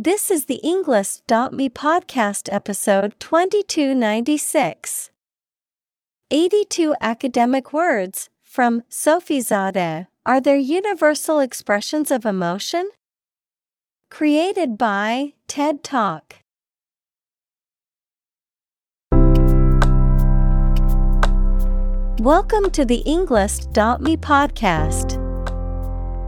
This is the Englist.me podcast episode 2296. 82 academic words from Sophie Zadeh are there universal expressions of emotion? Created by TED Talk. Welcome to the Englist.me podcast.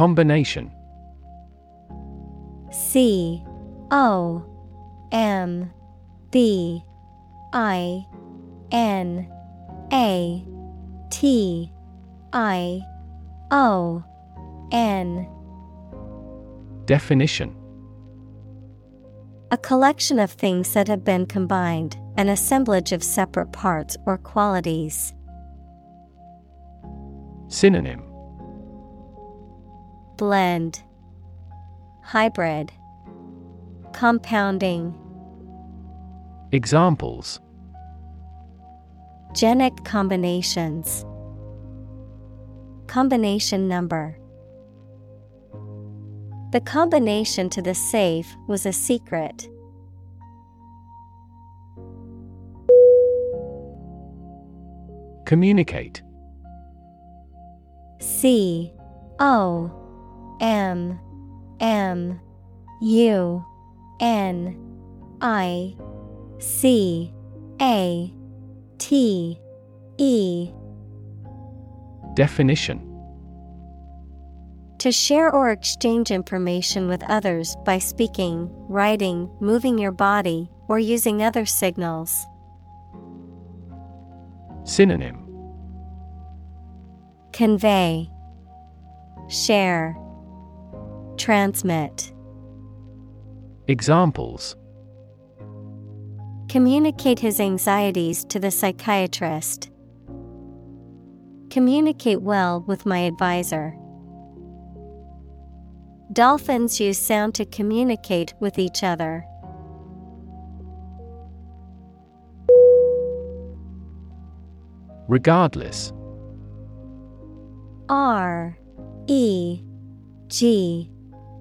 Combination. C O M B I N A T I O N. Definition. A collection of things that have been combined, an assemblage of separate parts or qualities. Synonym Blend Hybrid Compounding. Examples. Genic combinations. Combination number. The combination to the safe was a secret. Communicate. C O M M U N I C A T E. Definition. To share or exchange information with others by speaking, writing, moving your body, or using other signals. Synonym. Convey, Share, Transmit. Examples Communicate his anxieties to the psychiatrist. Communicate well with my advisor. Dolphins use sound to communicate with each other. Regardless R E G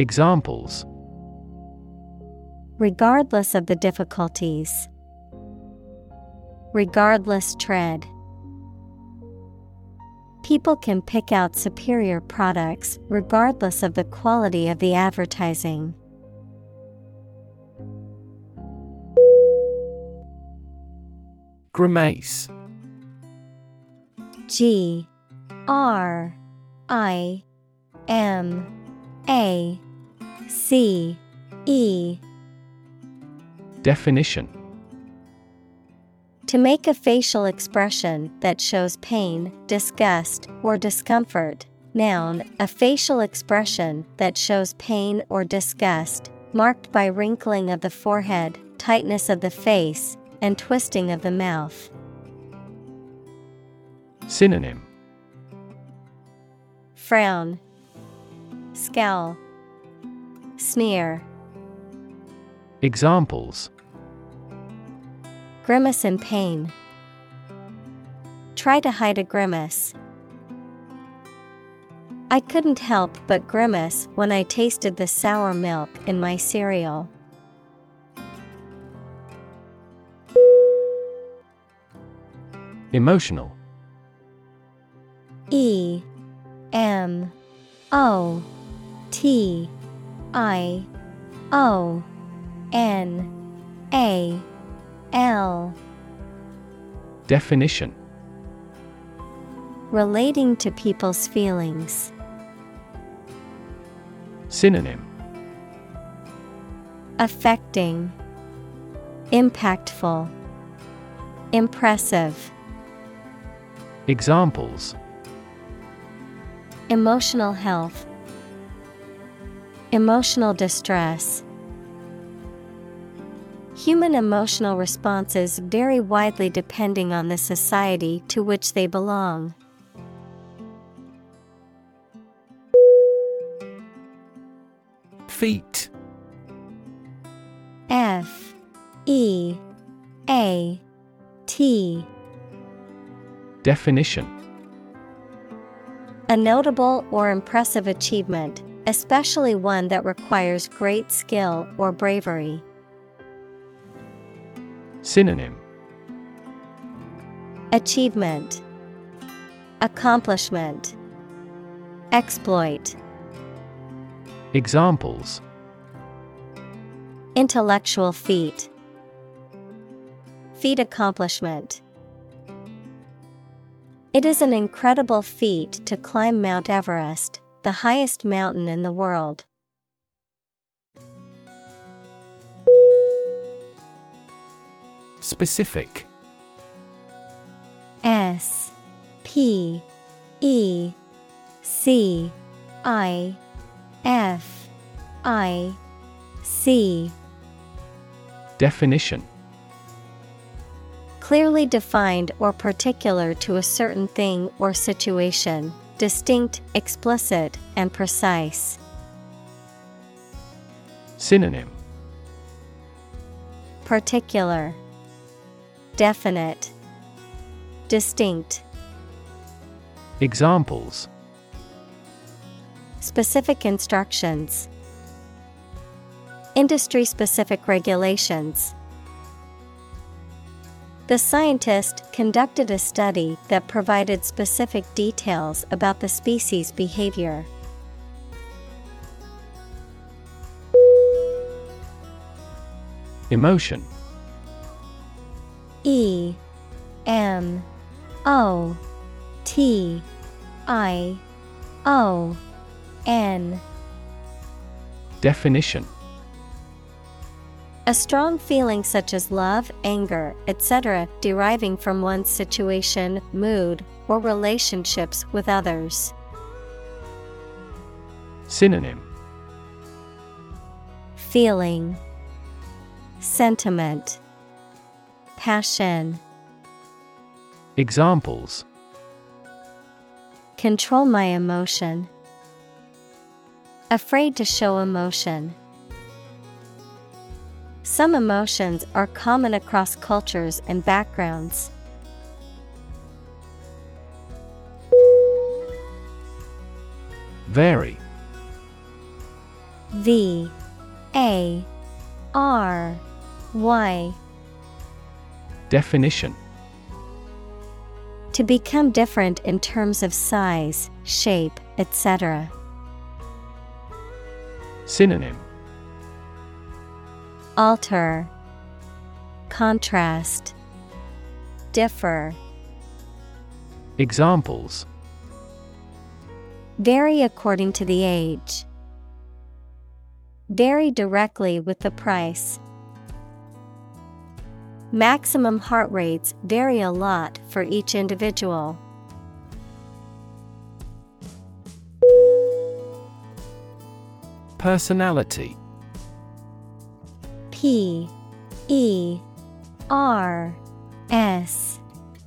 Examples Regardless of the difficulties. Regardless tread. People can pick out superior products regardless of the quality of the advertising. Grimace G R I M A C E. Definition. To make a facial expression that shows pain, disgust, or discomfort. Noun, a facial expression that shows pain or disgust, marked by wrinkling of the forehead, tightness of the face, and twisting of the mouth. Synonym. Frown, Scowl, Sneer. Examples Grimace in pain. Try to hide a grimace. I couldn't help but grimace when I tasted the sour milk in my cereal. Emotional E M O T I O N A L. Definition. Relating to people's feelings. Synonym. Affecting. Impactful. Impressive. Examples. Emotional health Emotional distress. Human emotional responses vary widely depending on the society to which they belong. Feat. F. E. A. T. Definition. A notable or impressive achievement, especially one that requires great skill or bravery. Synonym. Achievement. Accomplishment. Exploit. Examples. Intellectual feat. Feat accomplishment. It is an incredible feat to climb Mount Everest, the highest mountain in the world. Specific. S P E C I F I C. Definition. Clearly defined or particular to a certain thing or situation, distinct, explicit, and precise. Synonym. Particular. Definite. Distinct. Examples. Specific instructions. Industry specific regulations The scientist conducted a study that provided specific details about the species' behavior. Emotion. E M O T I O N. Definition A strong feeling such as love, anger, etc., deriving from one's situation, mood, or relationships with others. Synonym Feeling Sentiment Passion Examples Control my emotion. Afraid to show emotion. Some emotions are common across cultures and backgrounds. Vary. V. A. R. Y. Definition. To become different in terms of size, shape, etc. Synonym Alter Contrast Differ Examples Vary according to the age. Vary directly with the price. Maximum heart rates vary a lot for each individual. Personality P E R S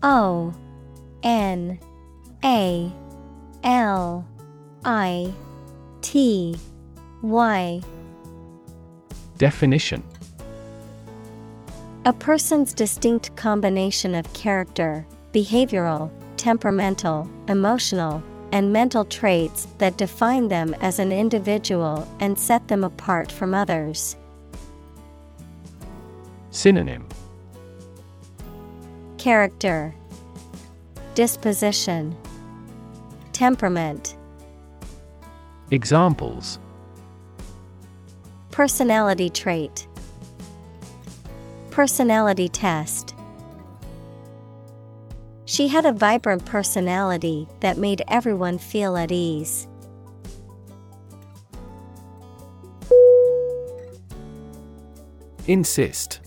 O N A L I T Y Definition A person's distinct combination of character, behavioral, temperamental, emotional, and mental traits that define them as an individual and set them apart from others. Synonym. Character. Disposition. Temperament. Examples. Personality trait. Personality test. She had a vibrant personality that made everyone feel at ease. Insist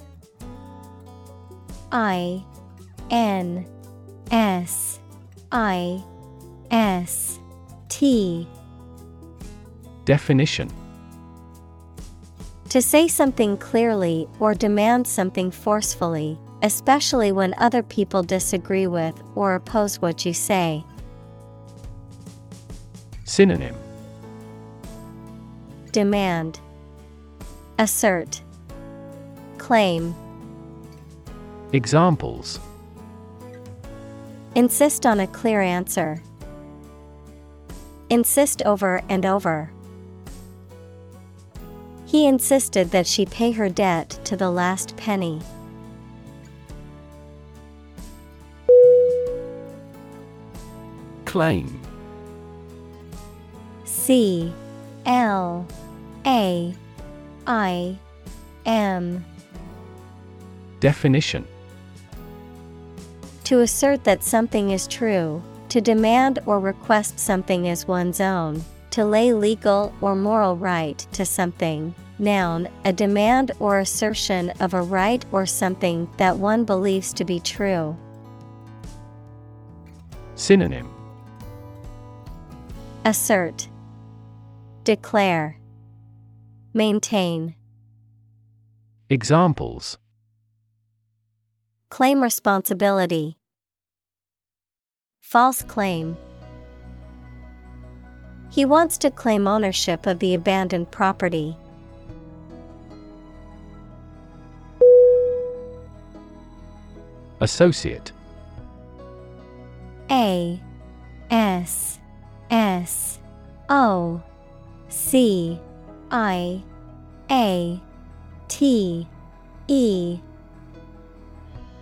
I N S I S T. Definition. To say something clearly or demand something forcefully, especially when other people disagree with or oppose what you say. Synonym. Demand. Assert. Claim Examples Insist on a clear answer. Insist over and over. He insisted that she pay her debt to the last penny. Claim C L A I M Definition To assert that something is true, to demand or request something as one's own, to lay legal or moral right to something. Noun, a demand or assertion of a right or something that one believes to be true. Synonym Assert, Declare, Maintain. Examples Claim responsibility. False claim. He wants to claim ownership of the abandoned property. Associate A S S O C I A T E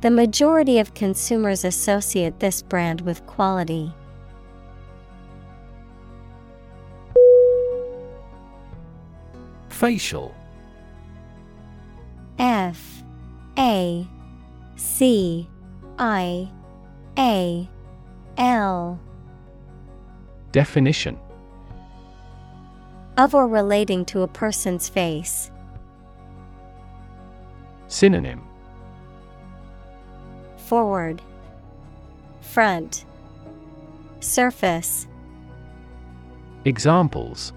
The majority of consumers associate this brand with quality. Facial. F. A. C. I. A. L. Definition. Of or relating to a person's face. Synonym Forward, Front, Surface. Examples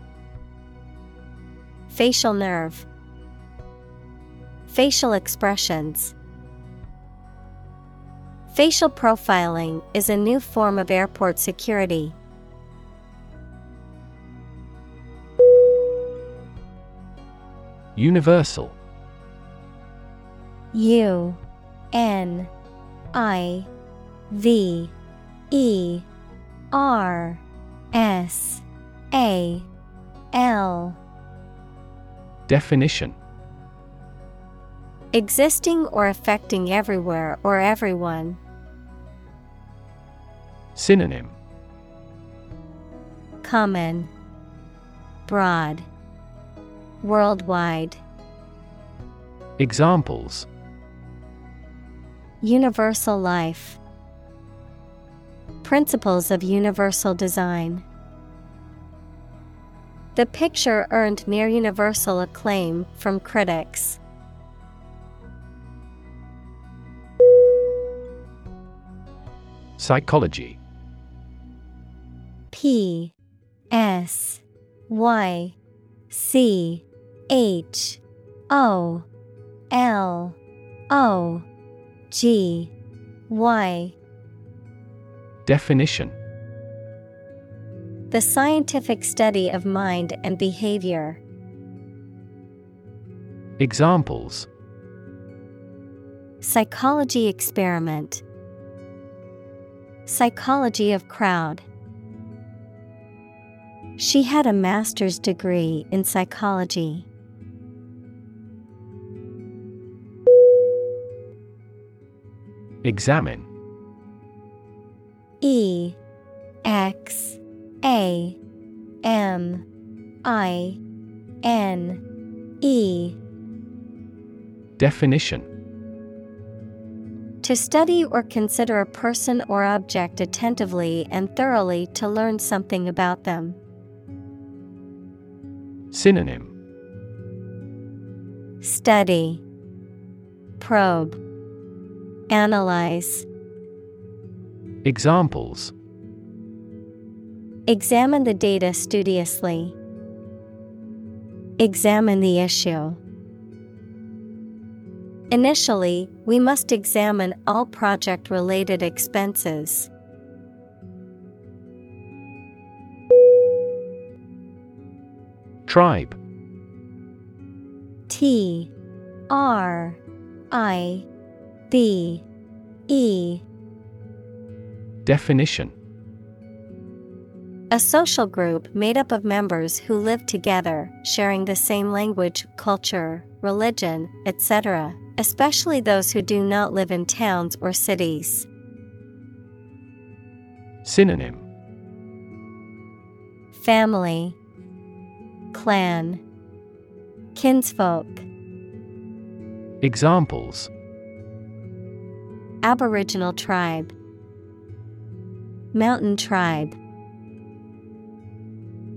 Facial nerve. Facial expressions. Facial profiling is a new form of airport security. Universal U N I V E R S A L. Definition. Existing or affecting everywhere or everyone. Synonym. Common, Broad, Worldwide. Examples Universal life. Principles of universal design. The picture earned near universal acclaim from critics. Psychology P S Y C H O L O G Y Definition The scientific study of mind and behavior. Examples Psychology experiment. Psychology of crowd. She had a master's degree in psychology. Examine. E X A M I N E. Definition. To study or consider a person or object attentively and thoroughly to learn something about them. Synonym. Study. Probe Analyze Examples Examine the data studiously. Examine the issue. Initially, we must examine all project related expenses. Tribe T R I B E. Definition. A social group made up of members who live together, sharing the same language, culture, religion, etc., especially those who do not live in towns or cities. Synonym. Family. Clan. Kinsfolk. Examples Aboriginal tribe. Mountain tribe.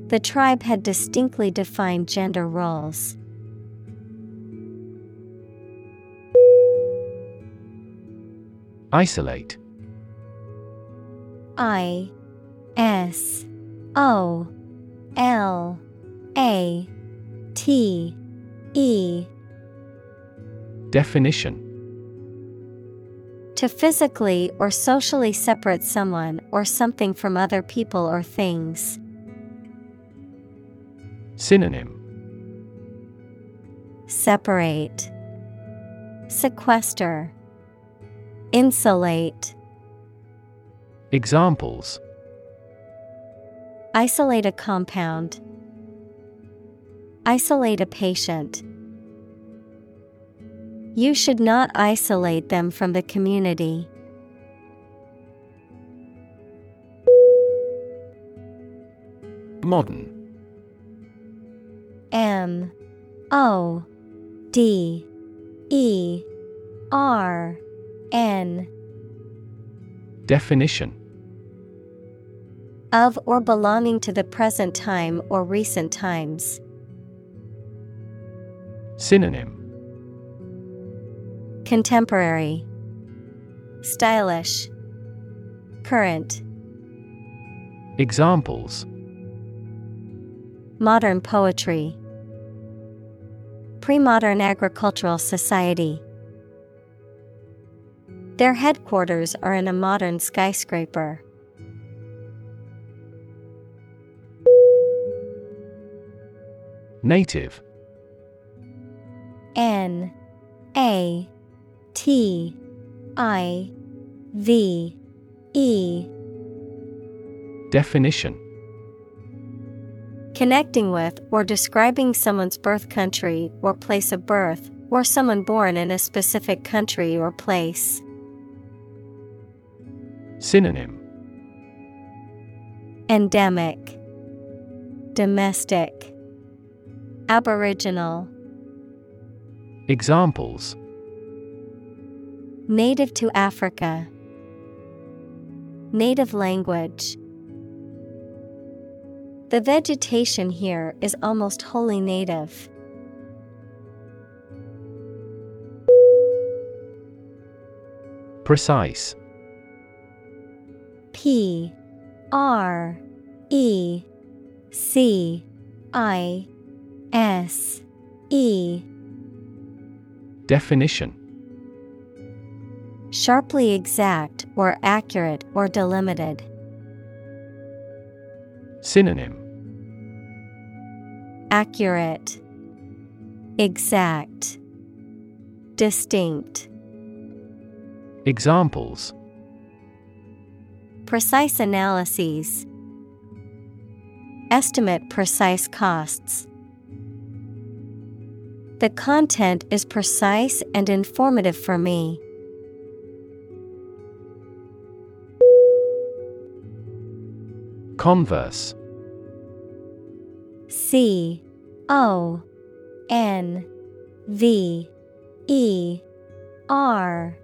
The tribe had distinctly defined gender roles. Isolate. I S O L A T E. Definition To physically or socially separate someone or something from other people or things. Synonym Separate, Sequester, Insulate. Examples Isolate a compound. Isolate a patient. You should not isolate them from the community. Modern. M. O. D. E. R. N. Definition. Of or belonging to the present time or recent times. Synonym Contemporary, Stylish, Current, Examples. Modern poetry, Pre modern agricultural society. Their headquarters are in a modern skyscraper. Native. N A T I V E. Definition. Connecting with or describing someone's birth country or place of birth, or someone born in a specific country or place. Synonym. Endemic, Domestic, Aboriginal, Examples Native to Africa, Native language. The vegetation here is almost wholly native. Precise P R E C I S E Definition Sharply exact or accurate or delimited. Synonym Accurate, Exact, Distinct. Examples Precise analyses. Estimate precise costs. The content is precise and informative for me. Converse. C O N V E R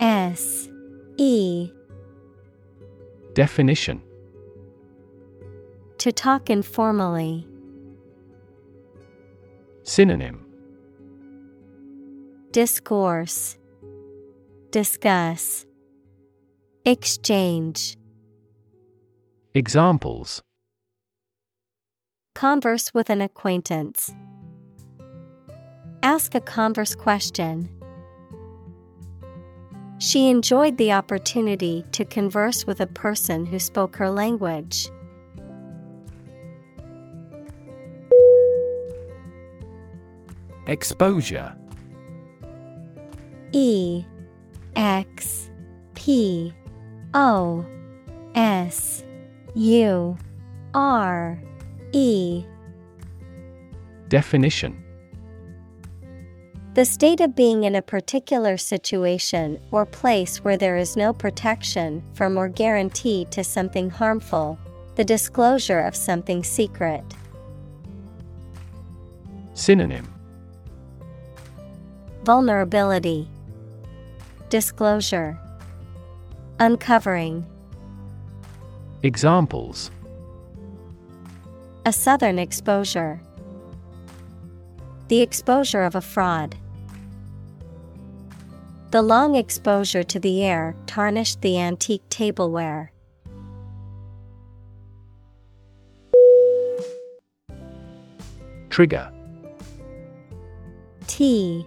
S E. Definition. To talk informally. Synonym. Discourse. Discuss. Exchange Examples Converse with an acquaintance. Ask a converse question. She enjoyed the opportunity to converse with a person who spoke her language. Exposure E X P O S U R E. Definition. The state of being in a particular situation or place where there is no protection from or guarantee to something harmful, the disclosure of something secret. Synonym. Vulnerability, Disclosure, Uncovering. Examples A southern exposure. The exposure of a fraud. The long exposure to the air tarnished the antique tableware. Trigger T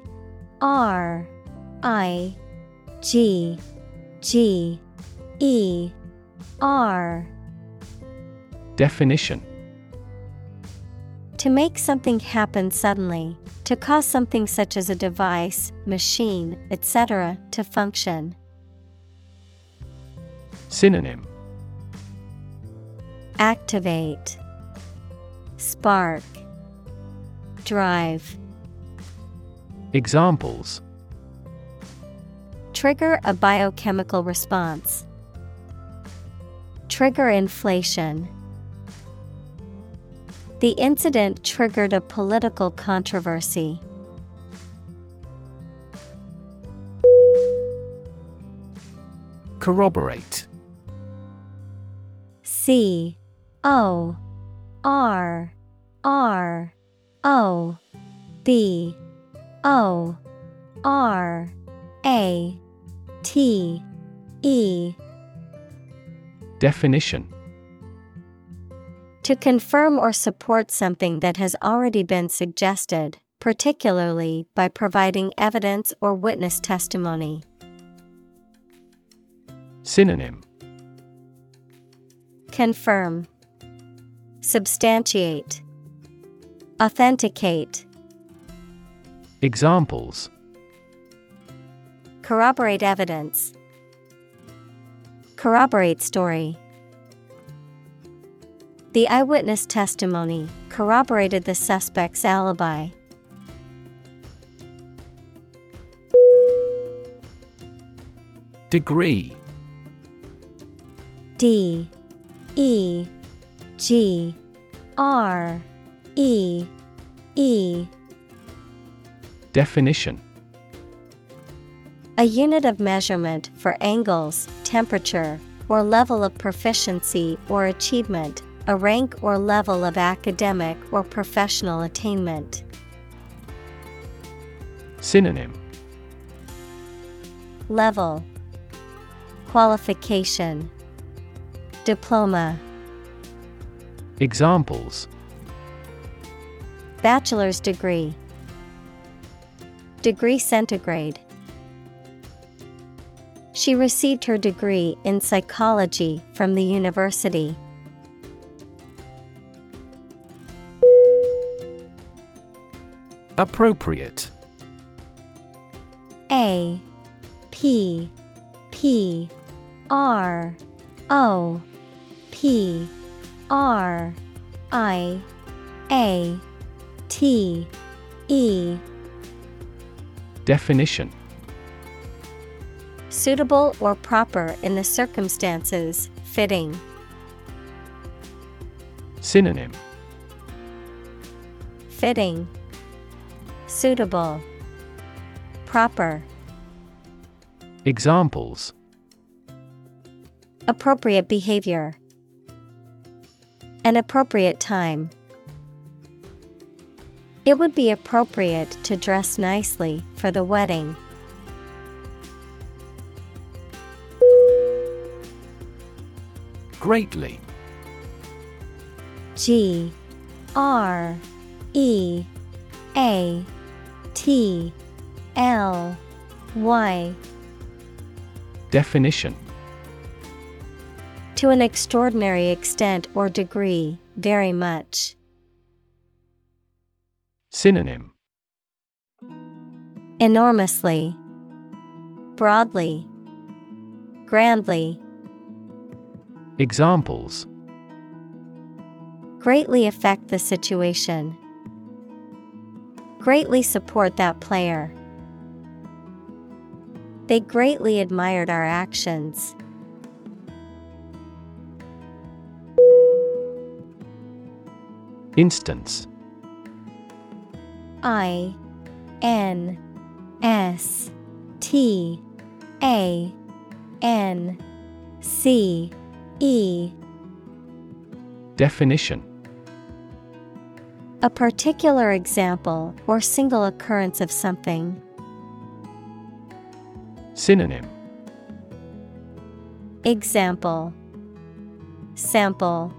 R I G G E R Definition To make something happen suddenly, to cause something such as a device, machine, etc., to function. Synonym Activate, Spark, Drive. Examples Trigger a biochemical response. Trigger inflation. The incident triggered a political controversy. Corroborate C O R R O B O R A T E Definition To confirm or support something that has already been suggested, particularly by providing evidence or witness testimony. Synonym Confirm, Substantiate, Authenticate. Examples Corroborate evidence. Corroborate story. The eyewitness testimony corroborated the suspect's alibi. Degree. D. E. G. R. E. E. Definition A unit of measurement for angles, temperature, or level of proficiency or achievement, a rank or level of academic or professional attainment. Synonym. Level. Qualification. Diploma, Examples. Bachelor's degree, degree centigrade. She received her degree in psychology from the university. Appropriate. A P P R O P R I A T E. Definition Suitable or proper in the circumstances, fitting. Synonym Fitting, Suitable, Proper, Examples Appropriate behavior, An appropriate time. It would be appropriate to dress nicely for the wedding. Greatly. G R E A T L Y. Definition. To an extraordinary extent or degree, very much. Synonym. Enormously, broadly, grandly, Examples greatly affect the situation. Greatly support that player. They greatly admired our actions. Instance I N S T A N C E. Definition. A particular example or single occurrence of something. Synonym. Example. Sample.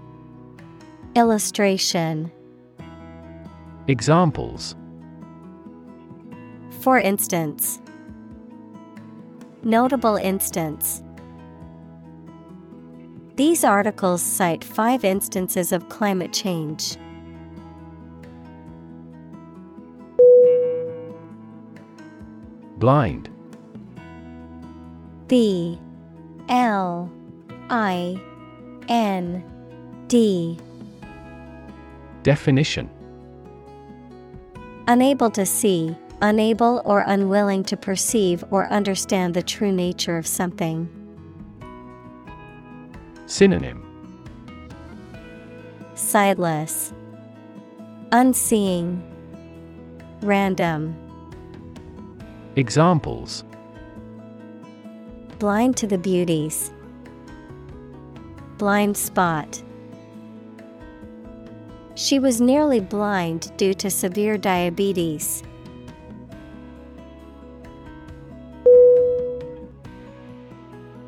Illustration. Examples. For instance, Notable instance. These articles cite five instances of climate change. Blind. B. L. I. N. D. Definition. Unable to see, unable or unwilling to perceive or understand the true nature of something. Synonym. Sightless, Unseeing, Random, Examples. Blind to the beauties, Blind spot. She was nearly blind due to severe diabetes.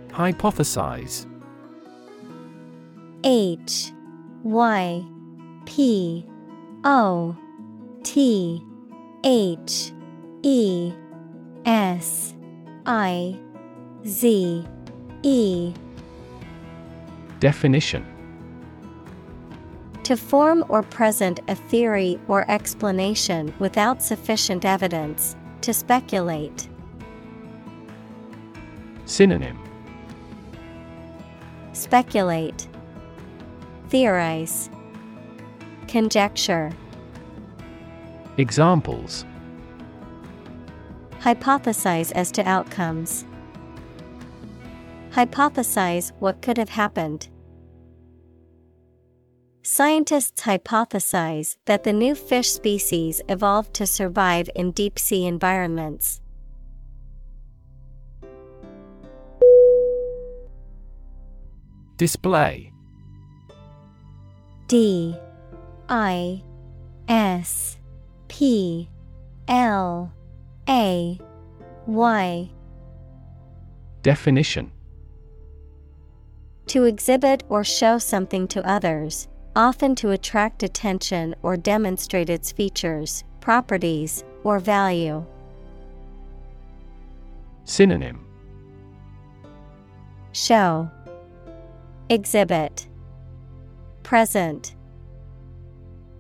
Hypothesize H Y P O T H E S I Z E. Definition. To form or present a theory or explanation without sufficient evidence, to speculate. Synonym. Speculate, Theorize, Conjecture, Examples Hypothesize as to outcomes. Hypothesize what could have happened. Scientists hypothesize that the new fish species evolved to survive in deep sea environments. Display D I S P L A Y. Definition. To exhibit or show something to others, often to attract attention or demonstrate its features, properties, or value. Synonym. Show. Exhibit Present.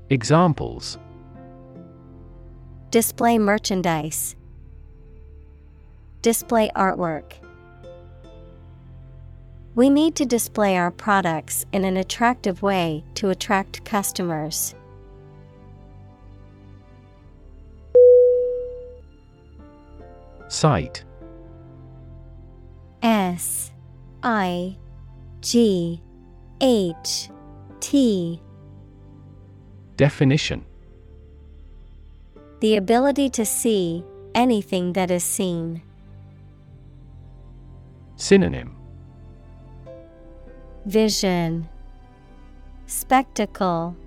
Examples. Display merchandise. Display artwork. We need to display our products in an attractive way to attract customers. Sight S I G H T. Definition. The ability to see anything that is seen. Synonym. Vision. Spectacle.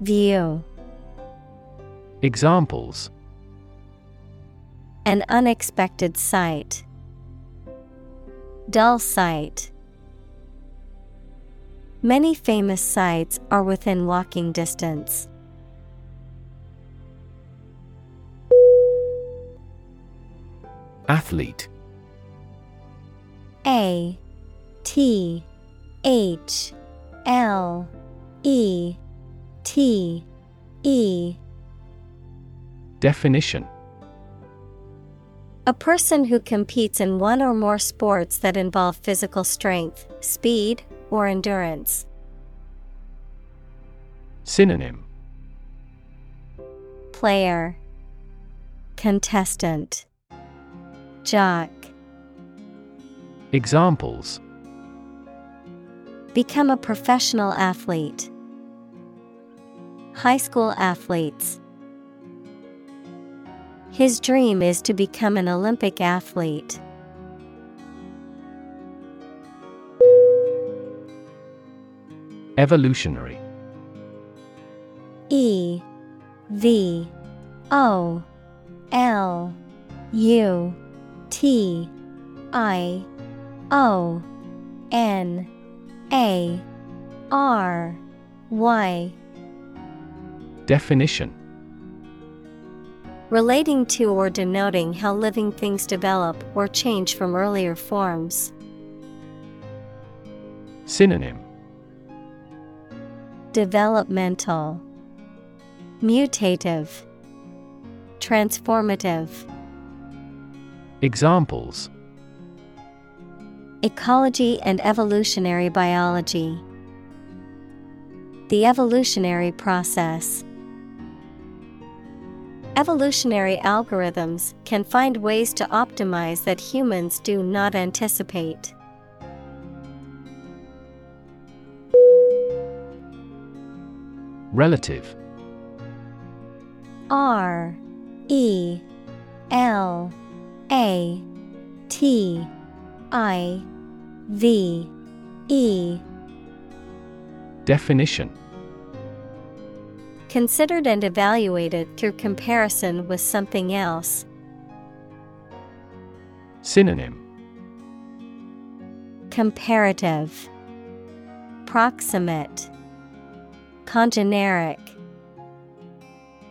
View. Examples. An unexpected sight. Dull sight. Many famous sites are within walking distance. Athlete. A T H L E T E. Definition. A person who competes in one or more sports that involve physical strength, speed, or endurance. Synonym Player Contestant Jock Examples Become a professional athlete. High school athletes. His dream is to become an Olympic athlete. Evolutionary. E V O L U T I O N A R Y. Definition. Relating to or denoting how living things develop or change from earlier forms. Synonym Developmental Mutative Transformative Examples Ecology and evolutionary biology. The evolutionary process. Evolutionary algorithms can find ways to optimize that humans do not anticipate. Relative. R E L A T I V E. Definition. Considered and evaluated through comparison with something else. Synonym. Comparative. Proximate Congeneric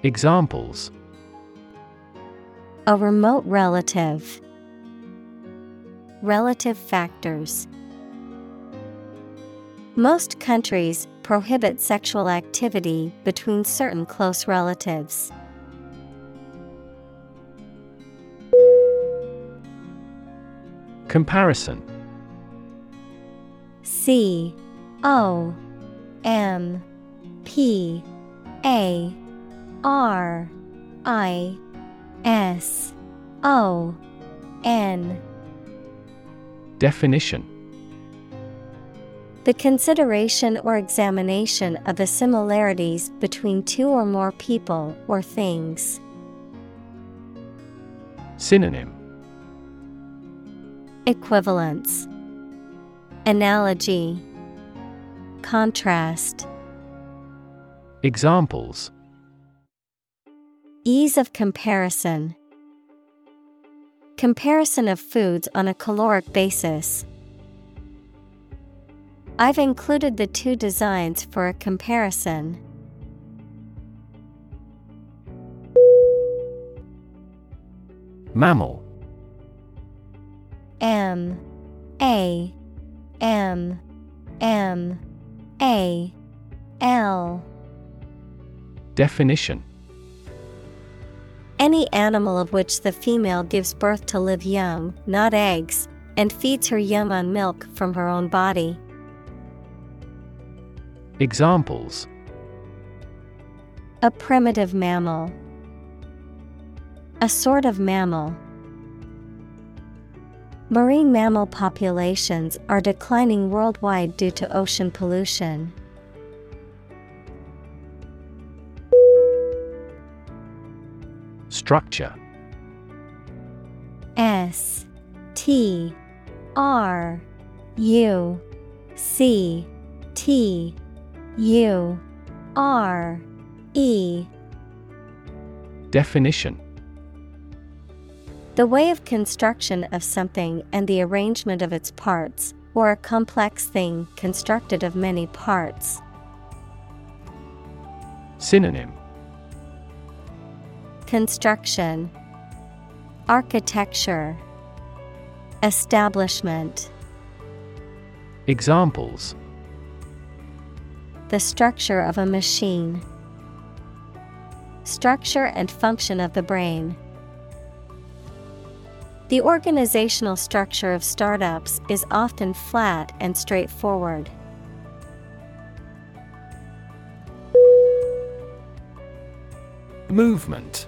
Examples A remote relative. Relative factors. Most countries prohibit sexual activity between certain close relatives. Comparison C O M P A R I S O N. Definition. The consideration or examination of the similarities between two or more people or things. Synonym. Equivalence. Analogy. Contrast Examples. Ease of comparison. Comparison of foods on a caloric basis. I've included the two designs for a comparison. Mammal. M. A. M. M. A. L Definition Any animal of which the female gives birth to live young, not eggs, and feeds her young on milk from her own body. Examples A primitive mammal. A sort of mammal. Marine mammal populations are declining worldwide due to ocean pollution. Structure. S T R U C T U R E. Definition. The way of construction of something and the arrangement of its parts, or a complex thing constructed of many parts. Synonym Construction Architecture Establishment Examples The structure of a machine. Structure and function of the brain. The organizational structure of startups is often flat and straightforward. Movement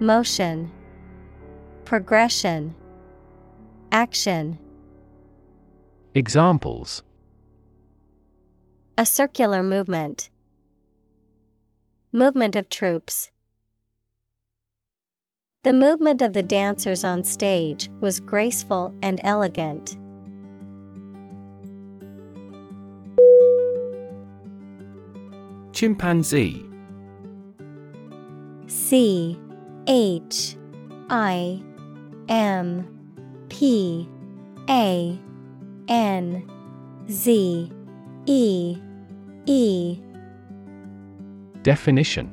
Motion, Progression, Action. Examples A circular movement. Movement of troops. The movement of the dancers on stage was graceful and elegant. Chimpanzee C H I M P A N Z E E. Definition.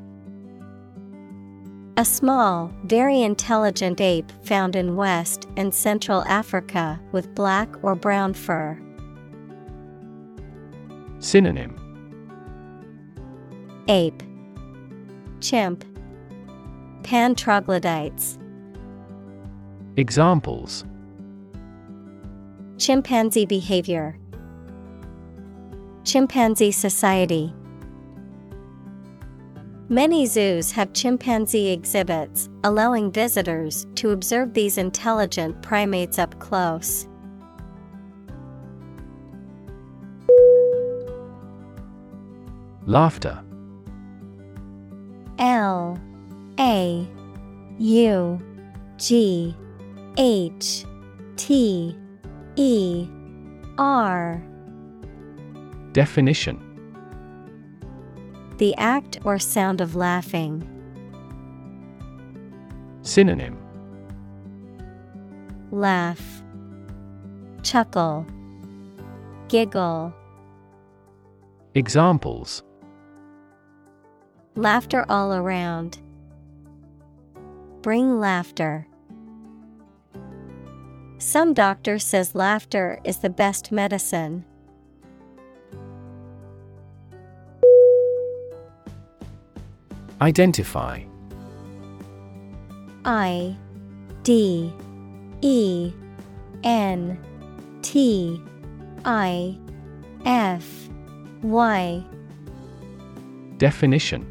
A small, very intelligent ape found in West and Central Africa with black or brown fur. Synonym. Ape, Chimp, Pan troglodytes, Examples. Chimpanzee behavior, Chimpanzee society. Many zoos have chimpanzee exhibits, allowing visitors to observe these intelligent primates up close. Laughter. L A U G H T E R Definition The act or sound of laughing. Synonym Laugh, Chuckle, Giggle. Examples Laughter all around. Bring laughter. Some doctor says laughter is the best medicine. Identify I D E N T I F Y Definition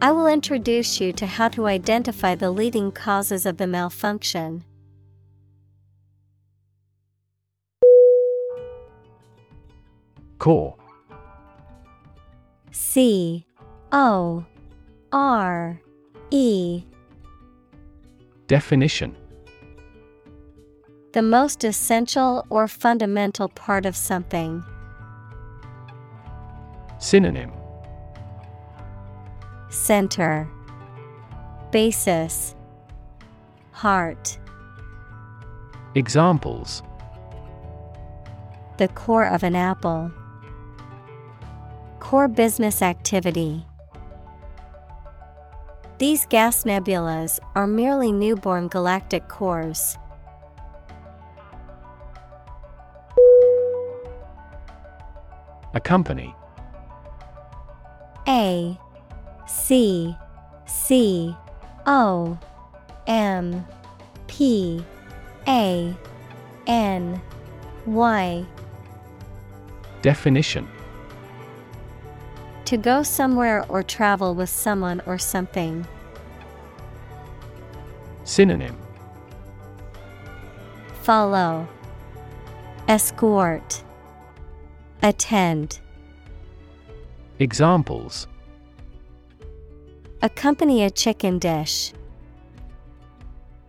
I will introduce you to how to identify the leading causes of the malfunction. Core C O R E Definition The most essential or fundamental part of something. Synonym Center Basis Heart Examples The core of an apple. Core business activity. These gas nebulas are merely newborn galactic cores. Accompany A C C O M P A N Y. Definition. To go somewhere or travel with someone or something. Synonym. Follow. Escort. Attend. Examples Accompany a chicken dish.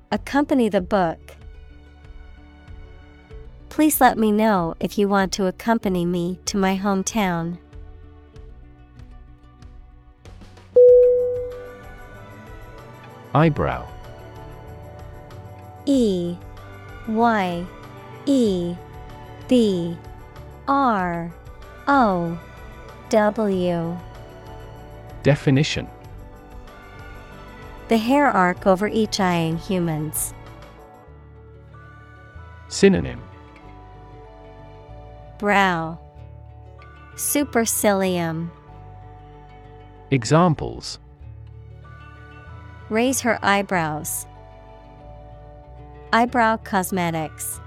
Accompany the book. Please let me know if you want to accompany me to my hometown. Eyebrow. E. Y. E. B. R. O. W. Definition The hair arc over each eye in humans. Synonym Brow Supercilium Examples Raise her eyebrows. Eyebrow cosmetics.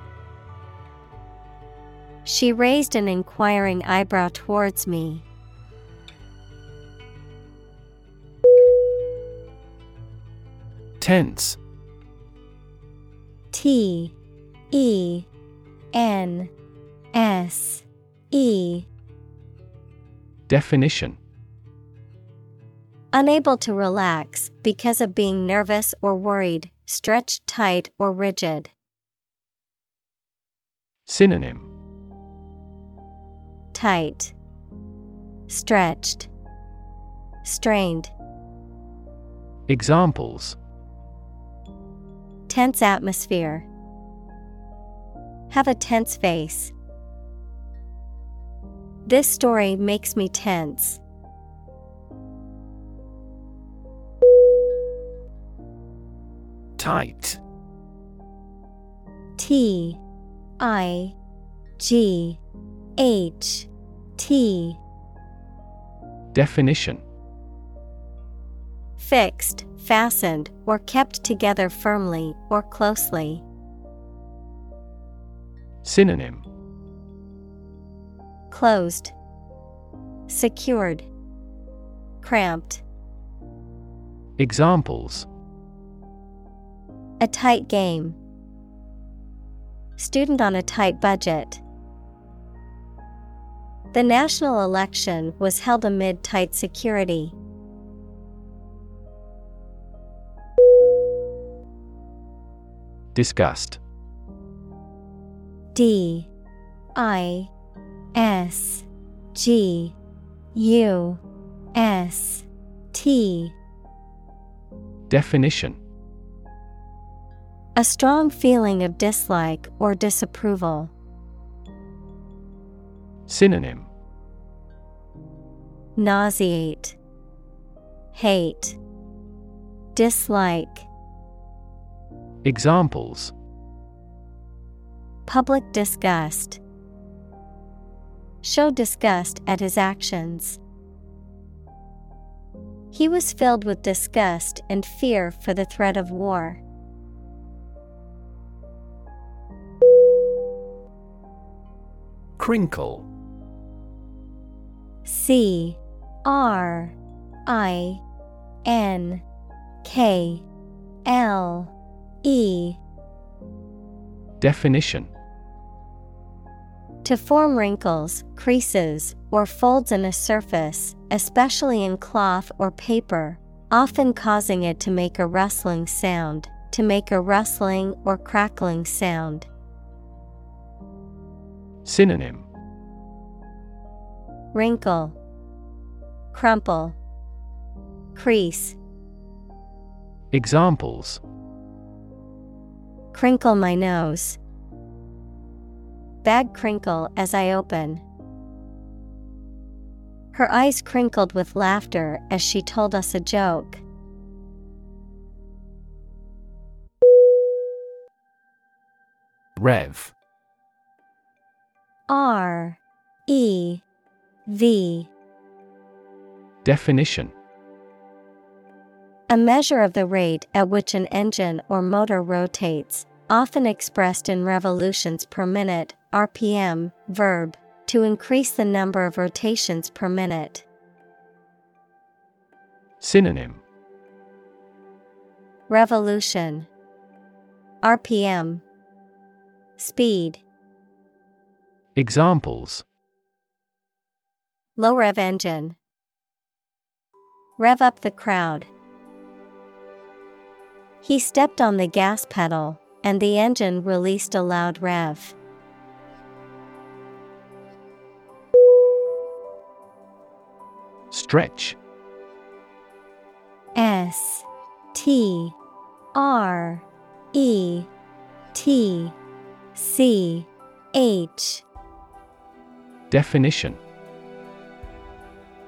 She raised an inquiring eyebrow towards me. Tense. T E N S E. Definition. Unable to relax because of being nervous or worried, stretched tight or rigid. Synonym. Tight, stretched, strained. Examples Tense atmosphere. Have a tense face. This story makes me tense. Tight T I G H T Definition Fixed, fastened, or kept together firmly or closely. Synonym Closed, Secured, Cramped. Examples A tight game. Student on a tight budget. The national election was held amid tight security. Disgust D I S G U S T. Definition. A strong feeling of dislike or disapproval. Synonym. Nauseate, Hate, Dislike. Examples Public disgust. show disgust at his actions. He was filled with disgust and fear for the threat of war. Crinkle C R I N K L E. Definition. To form wrinkles, creases, or folds in a surface, especially in cloth or paper, often causing it to make a rustling sound, to make a rustling or crackling sound. Synonym. Wrinkle, Crumple, Crease. Examples Crinkle my nose. Bag crinkle as I open. Her eyes crinkled with laughter as she told us a joke. Rev R E V Definition A measure of the rate at which an engine or motor rotates, often expressed in revolutions per minute, RPM, verb, to increase the number of rotations per minute. Synonym. Revolution. RPM Speed. Examples. Low rev engine. Rev up the crowd. He stepped on the gas pedal, and the engine released a loud rev. Stretch. S T R E T C H. Definition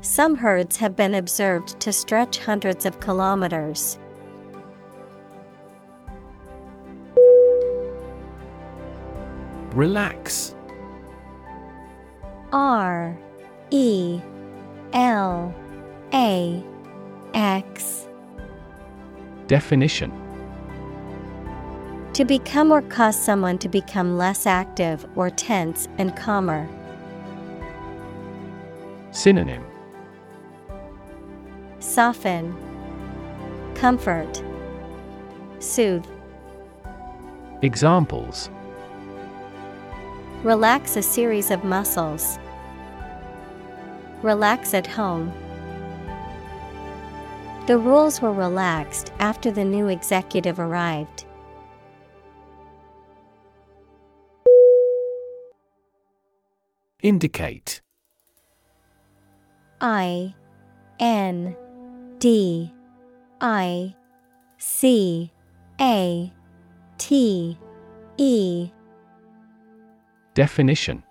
Some herds have been observed to stretch hundreds of kilometers. Relax R E L A X Definition To become or cause someone to become less active or tense and calmer. Synonym Soften, Comfort, Soothe. Examples Relax a series of muscles. Relax at home. The rules were relaxed after the new executive arrived. Indicate I N D I C A T E. Definition.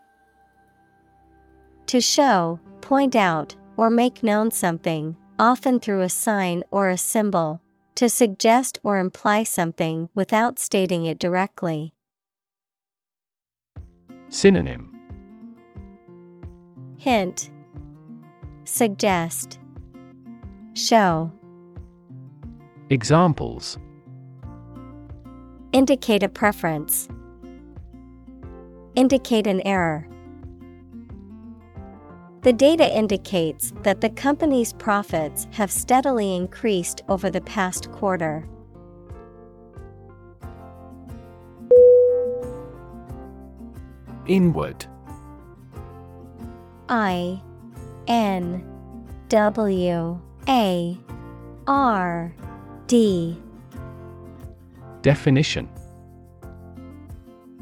To show, point out, or make known something, often through a sign or a symbol, to suggest or imply something without stating it directly. Synonym. Hint, Suggest, Show, Examples Indicate a preference, Indicate an error. The data indicates that the company's profits have steadily increased over the past quarter. Inward I N W A R D. Definition.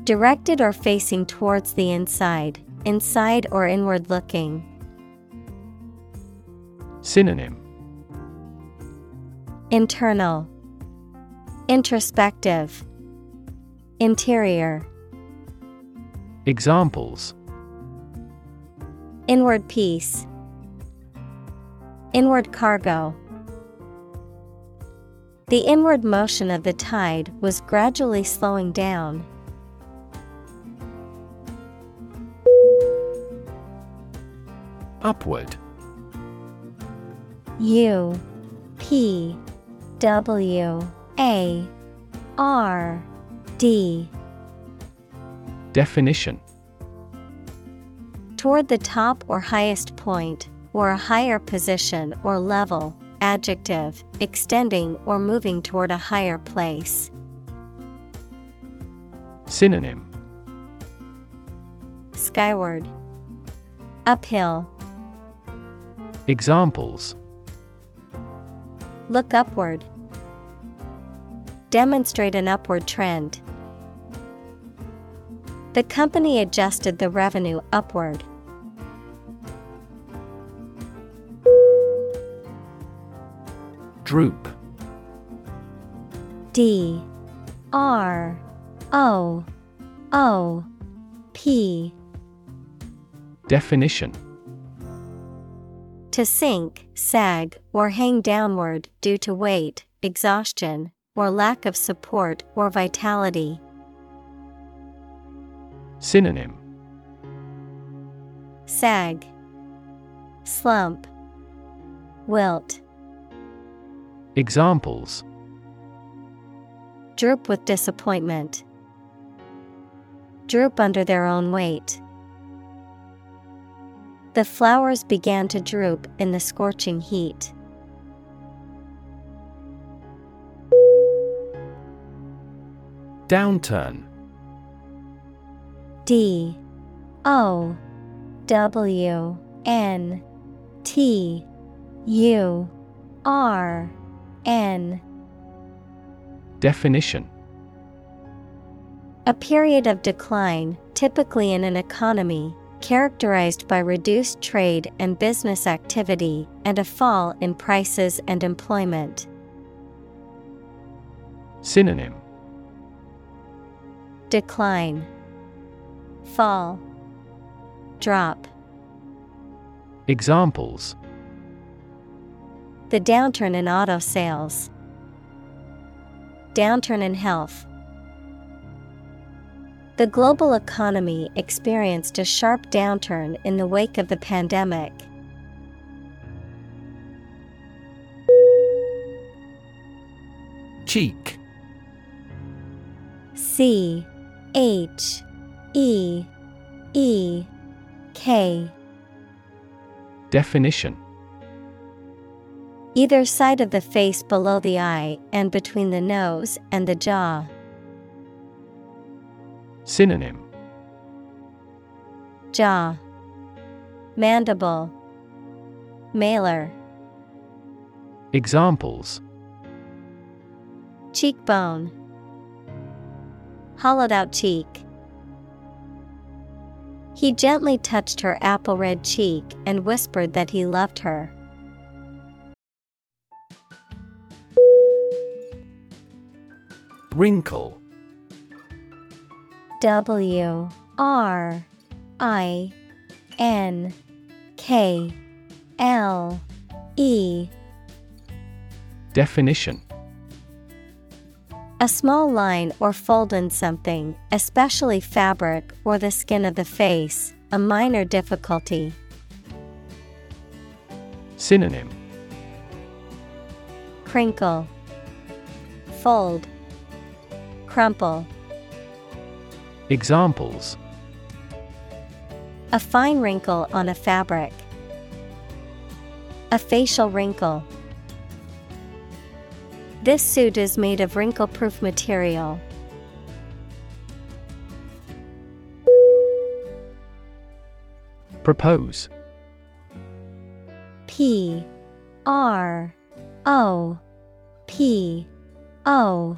Directed or facing towards the inside, inside or inward looking. Synonym. Internal, Introspective, Interior. Examples. Inward peace, Inward cargo. The inward motion of the tide was gradually slowing down. Upward U P W A R D Definition Toward the top or highest point, or a higher position or level, adjective, extending or moving toward a higher place. Synonym Skyward, Uphill, Examples Look upward. Demonstrate an upward trend. The company adjusted the revenue upward. Droop. D R O O P. Definition. To sink, sag, or hang downward due to weight, exhaustion, or lack of support or vitality. Synonym. Sag, Slump, Wilt, Examples. Droop with disappointment. Droop under their own weight. The flowers began to droop in the scorching heat. Downturn. D. O. W. N. T. U. R N. Definition. A period of decline, typically in an economy, characterized by reduced trade and business activity and a fall in prices and employment. Synonym. Decline, Fall, Drop. Examples The downturn in auto sales, Downturn in health. The global economy experienced a sharp downturn in the wake of the pandemic. Cheek C H E E K Definition Either side of the face below the eye and between the nose and the jaw. Synonym Jaw, Mandible, Malar, Examples Cheekbone, Hollowed out cheek. He gently touched her apple red cheek and whispered that he loved her. Wrinkle. W R I N K L E. Definition. A small line or fold in something, especially fabric or the skin of the face, a minor difficulty. Synonym. Crinkle, Fold, Crumple. Examples A fine wrinkle on a fabric. A facial wrinkle. This suit is made of wrinkle proof material. Propose P R O P O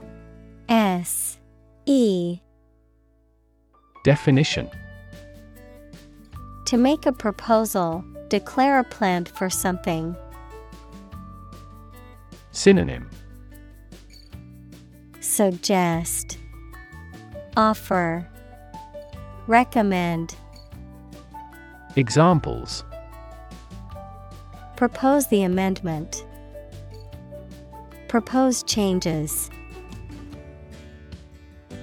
S E Definition To make a proposal, declare a plan for something. Synonym Suggest, Offer, Recommend. Examples Propose the amendment. Propose changes.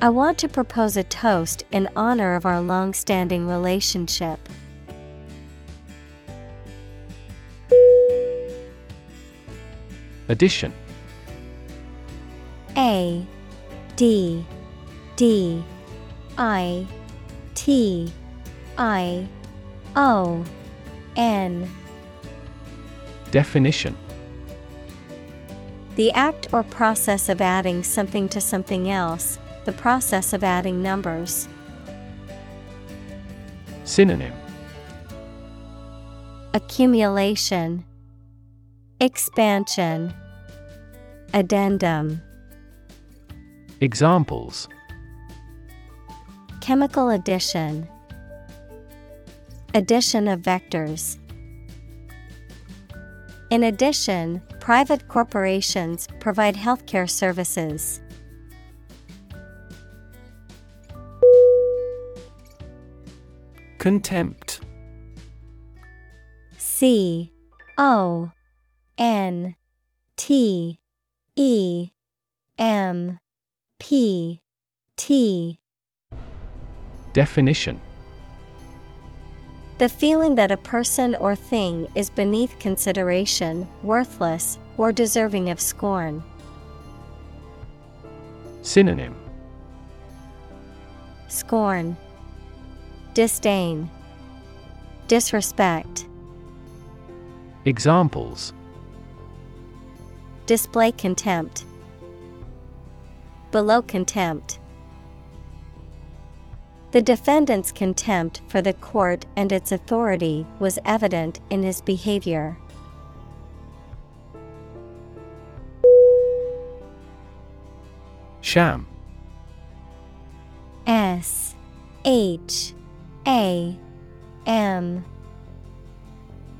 I want to propose a toast in honor of our long standing relationship. Addition. A D D I T I O N. Definition. The act or process of adding something to something else, the process of adding numbers. Synonym Accumulation, Expansion, Addendum. Examples Chemical addition, Addition of vectors. In addition, private corporations provide healthcare services. Contempt. C O N T E M P T. Definition. The feeling that a person or thing is beneath consideration, worthless, or deserving of scorn. Synonym. Scorn, Disdain, Disrespect. Examples Display contempt. Below contempt. The defendant's contempt for the court and its authority was evident in his behavior. Sham S H A M.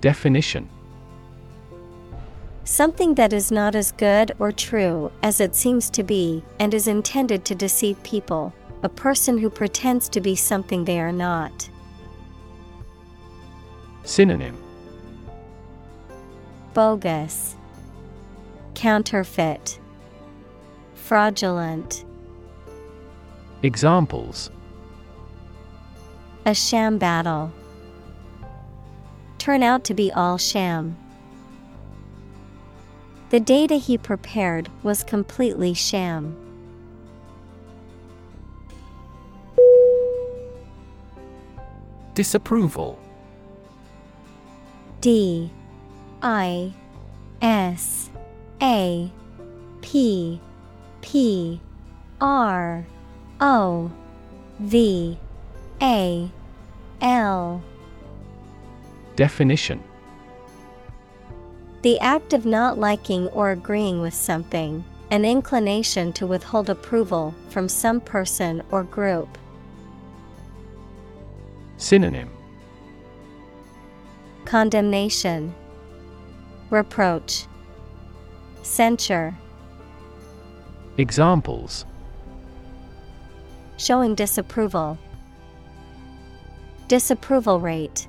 Definition. Something that is not as good or true as it seems to be and is intended to deceive people, a person who pretends to be something they are not. Synonym. Bogus, Counterfeit, Fraudulent, Examples a sham battle. Turn out to be all sham. The data he prepared was completely sham. Disapproval D I S A P P R O V A L. Definition. The act of not liking or agreeing with something, an inclination to withhold approval from some person or group. Synonym. Condemnation, Reproach, Censure, Examples. Showing disapproval. Disapproval rate.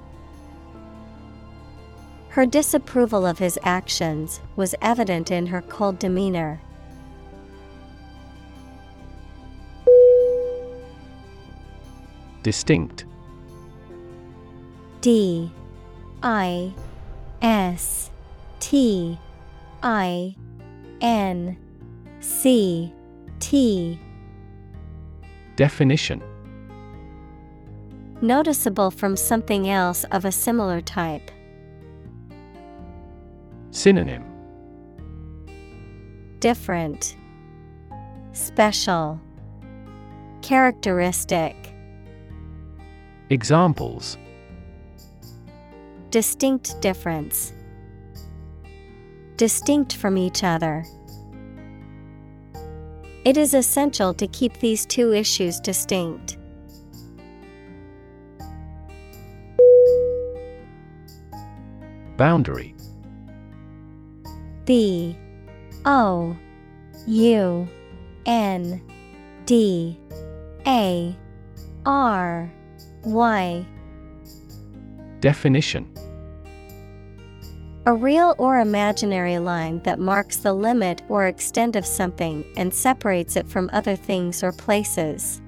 Her disapproval of his actions was evident in her cold demeanor. Distinct D I S T I N C T Definition Noticeable from something else of a similar type. Synonym Different, Special, Characteristic, Examples Distinct difference. Distinct from each other. It is essential to keep these two issues distinct. Boundary. B O. U. N. D. A. R. Y. Definition. A real or imaginary line that marks the limit or extent of something and separates it from other things or places.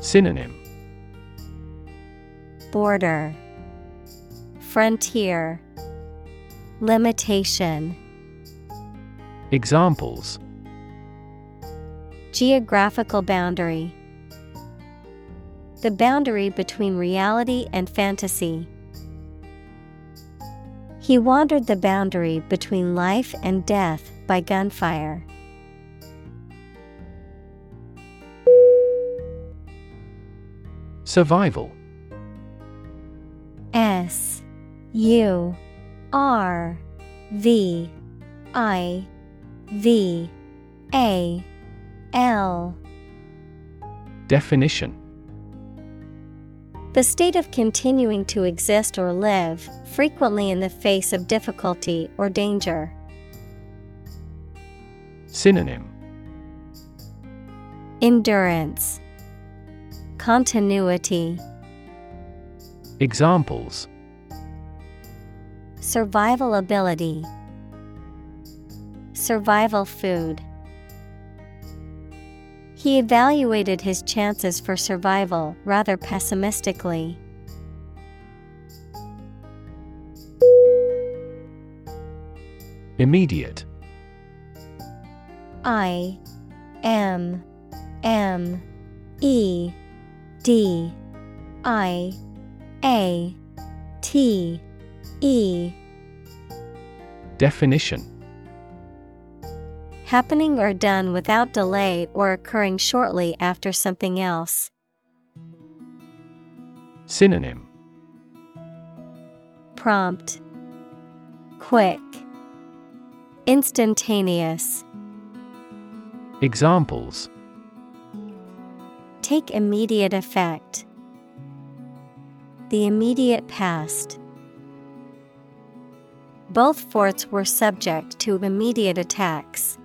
Synonym. Border Frontier. Limitation. Examples. Geographical boundary. The boundary between reality and fantasy. He wandered the boundary between life and death by gunfire. Survival. S U R V I V A L. Definition. The state of continuing to exist or live, frequently in the face of difficulty or danger. Synonym. Endurance. Continuity. Examples Survival ability. Survival food. He evaluated his chances for survival rather pessimistically. Immediate. I M M E D I A T E. Definition. Happening or done without delay or occurring shortly after something else. Synonym. Prompt. Quick. Instantaneous. Examples. Take immediate effect. The immediate past. Both forts were subject to immediate attacks.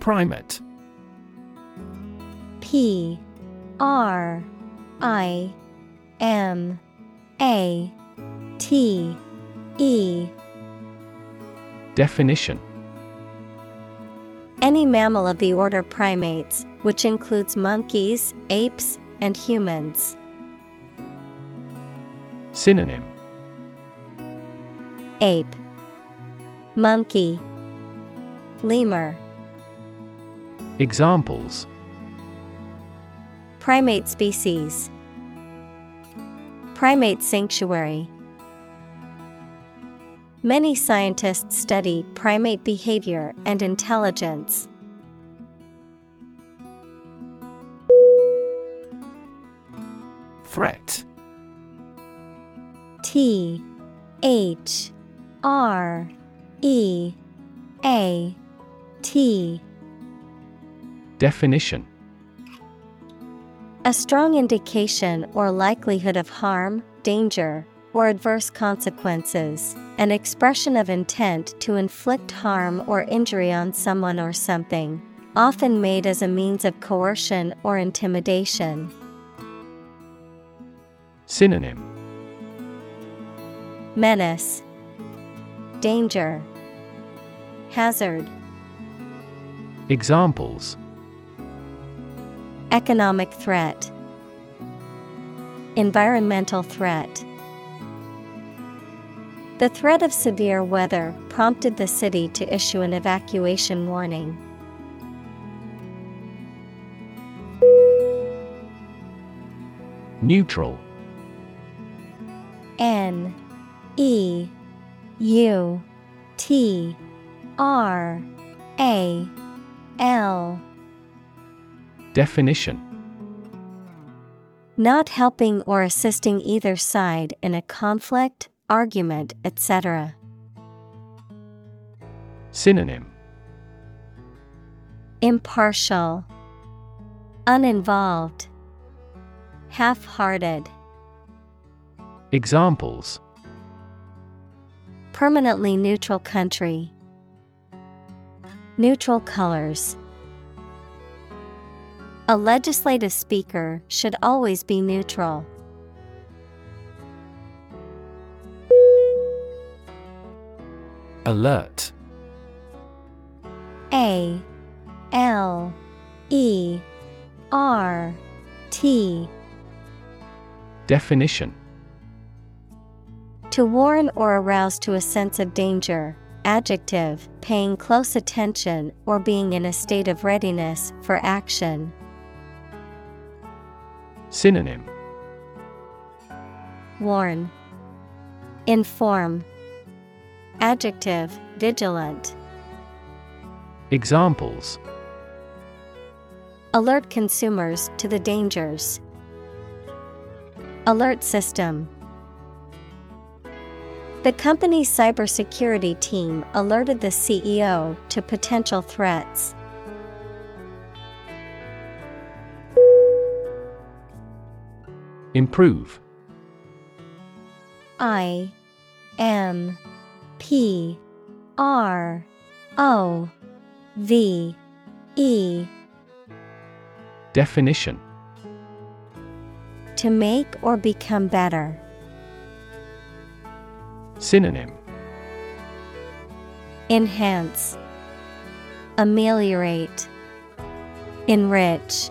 Primate P R I M A T E Definition Any mammal of the order primates, which includes monkeys, apes, and humans. Synonym. Ape. Monkey. Lemur. Examples. Primate species. Primate sanctuary. Many scientists study primate behavior and intelligence. Threat T H R E A T Definition. A strong indication or likelihood of harm, danger, or adverse consequences, an expression of intent to inflict harm or injury on someone or something, often made as a means of coercion or intimidation. Synonym Menace, Danger, Hazard, Examples. Economic threat, Environmental threat. The threat of severe weather prompted the city to issue an evacuation warning. Neutral. N E U T R A L. Definition. Not helping or assisting either side in a conflict, argument, etc. Synonym. Impartial, Uninvolved, Half hearted. Examples Permanently neutral country. Neutral colors. A legislative speaker should always be neutral. Alert A L E R T Definition To warn or arouse to a sense of danger. Adjective, paying close attention or being in a state of readiness for action. Synonym Warn, Inform. Adjective, vigilant. Examples Alert consumers to the dangers. Alert system. The company's cybersecurity team alerted the CEO to potential threats. Improve I M P R O V E Definition To make or become better. Synonym Enhance, Ameliorate, Enrich.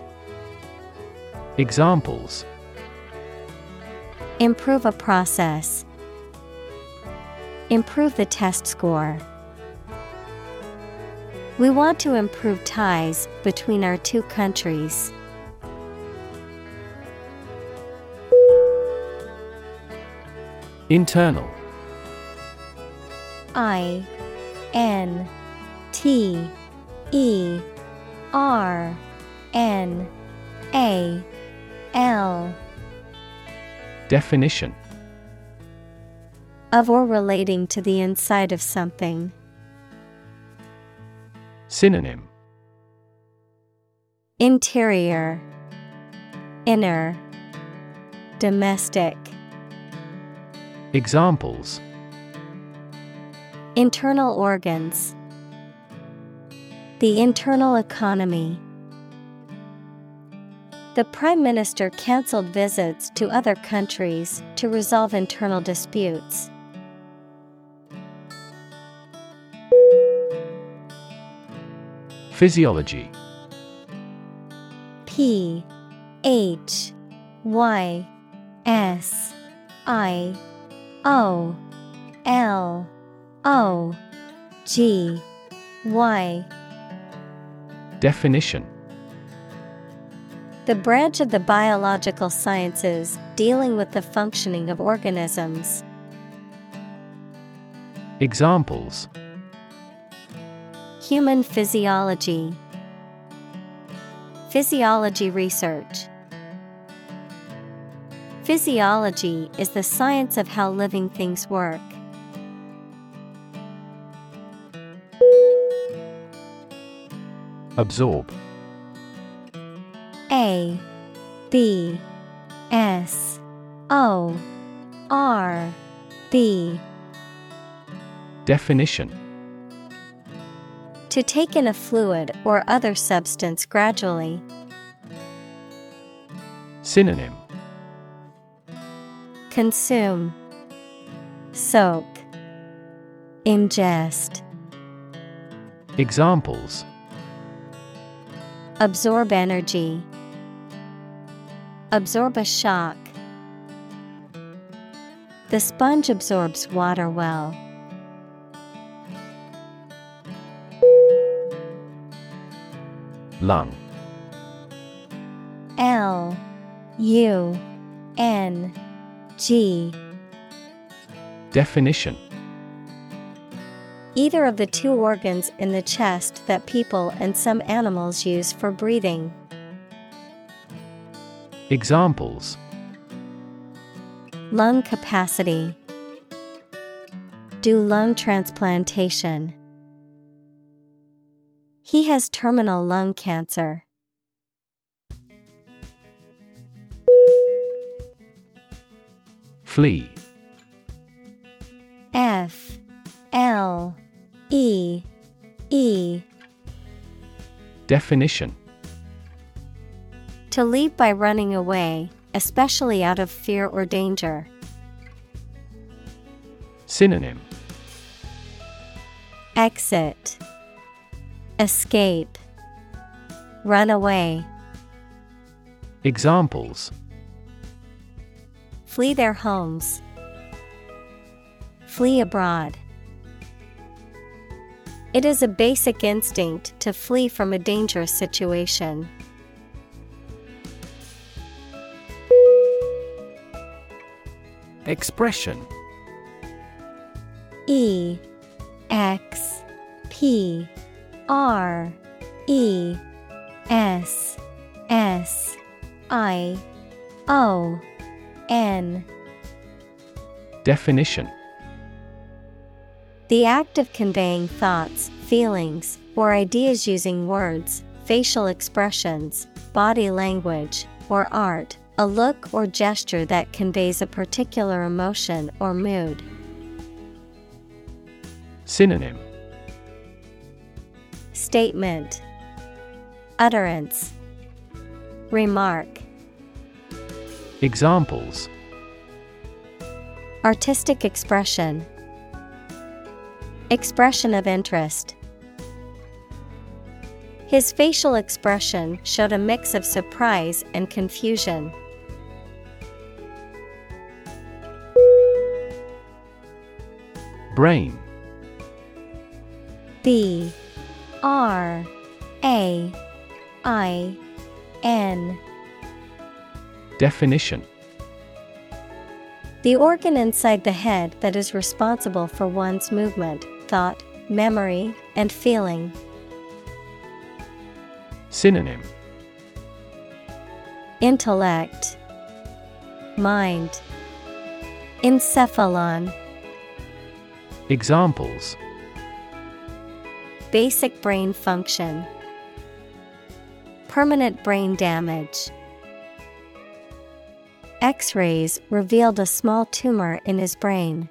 Examples Improve a process. Improve the test score. We want to improve ties between our two countries. Internal I N T E R N A L. Definition. Of or relating to the inside of something. Synonym. Interior, Inner, Domestic. Examples Internal organs. The internal economy. The Prime Minister cancelled visits to other countries to resolve internal disputes. Physiology P H Y S I O L O G Y Definition The branch of the biological sciences dealing with the functioning of organisms. Examples Human physiology, Physiology research. Physiology is the science of how living things work. Absorb. A B S O R B. Definition. To take in a fluid or other substance gradually. Synonym. Consume, Soak, Ingest. Examples Absorb energy. Absorb a shock. The sponge absorbs water well. Lung L U N G. Definition Either of the two organs in the chest that people and some animals use for breathing. Examples Lung capacity. Do lung transplantation. He has terminal lung cancer. Flee. F L E E Definition To leave by running away, especially out of fear or danger. Synonym Exit Escape Run away. Examples Flee their homes. Flee abroad. It is a basic instinct to flee from a dangerous situation. Expression. E X P R E S S I O N. Definition The act of conveying thoughts, feelings, or ideas using words, facial expressions, body language, or art, a look or gesture that conveys a particular emotion or mood. Synonym. Statement. Utterance. Remark. Examples. Artistic expression Expression of interest. His facial expression showed a mix of surprise and confusion. Brain. B R A I N. Definition. The organ inside the head that is responsible for one's movement, thought, memory, and feeling. Synonym Intellect, Mind, Encephalon. Examples Basic brain function. Permanent brain damage. X rays revealed a small tumor in his brain.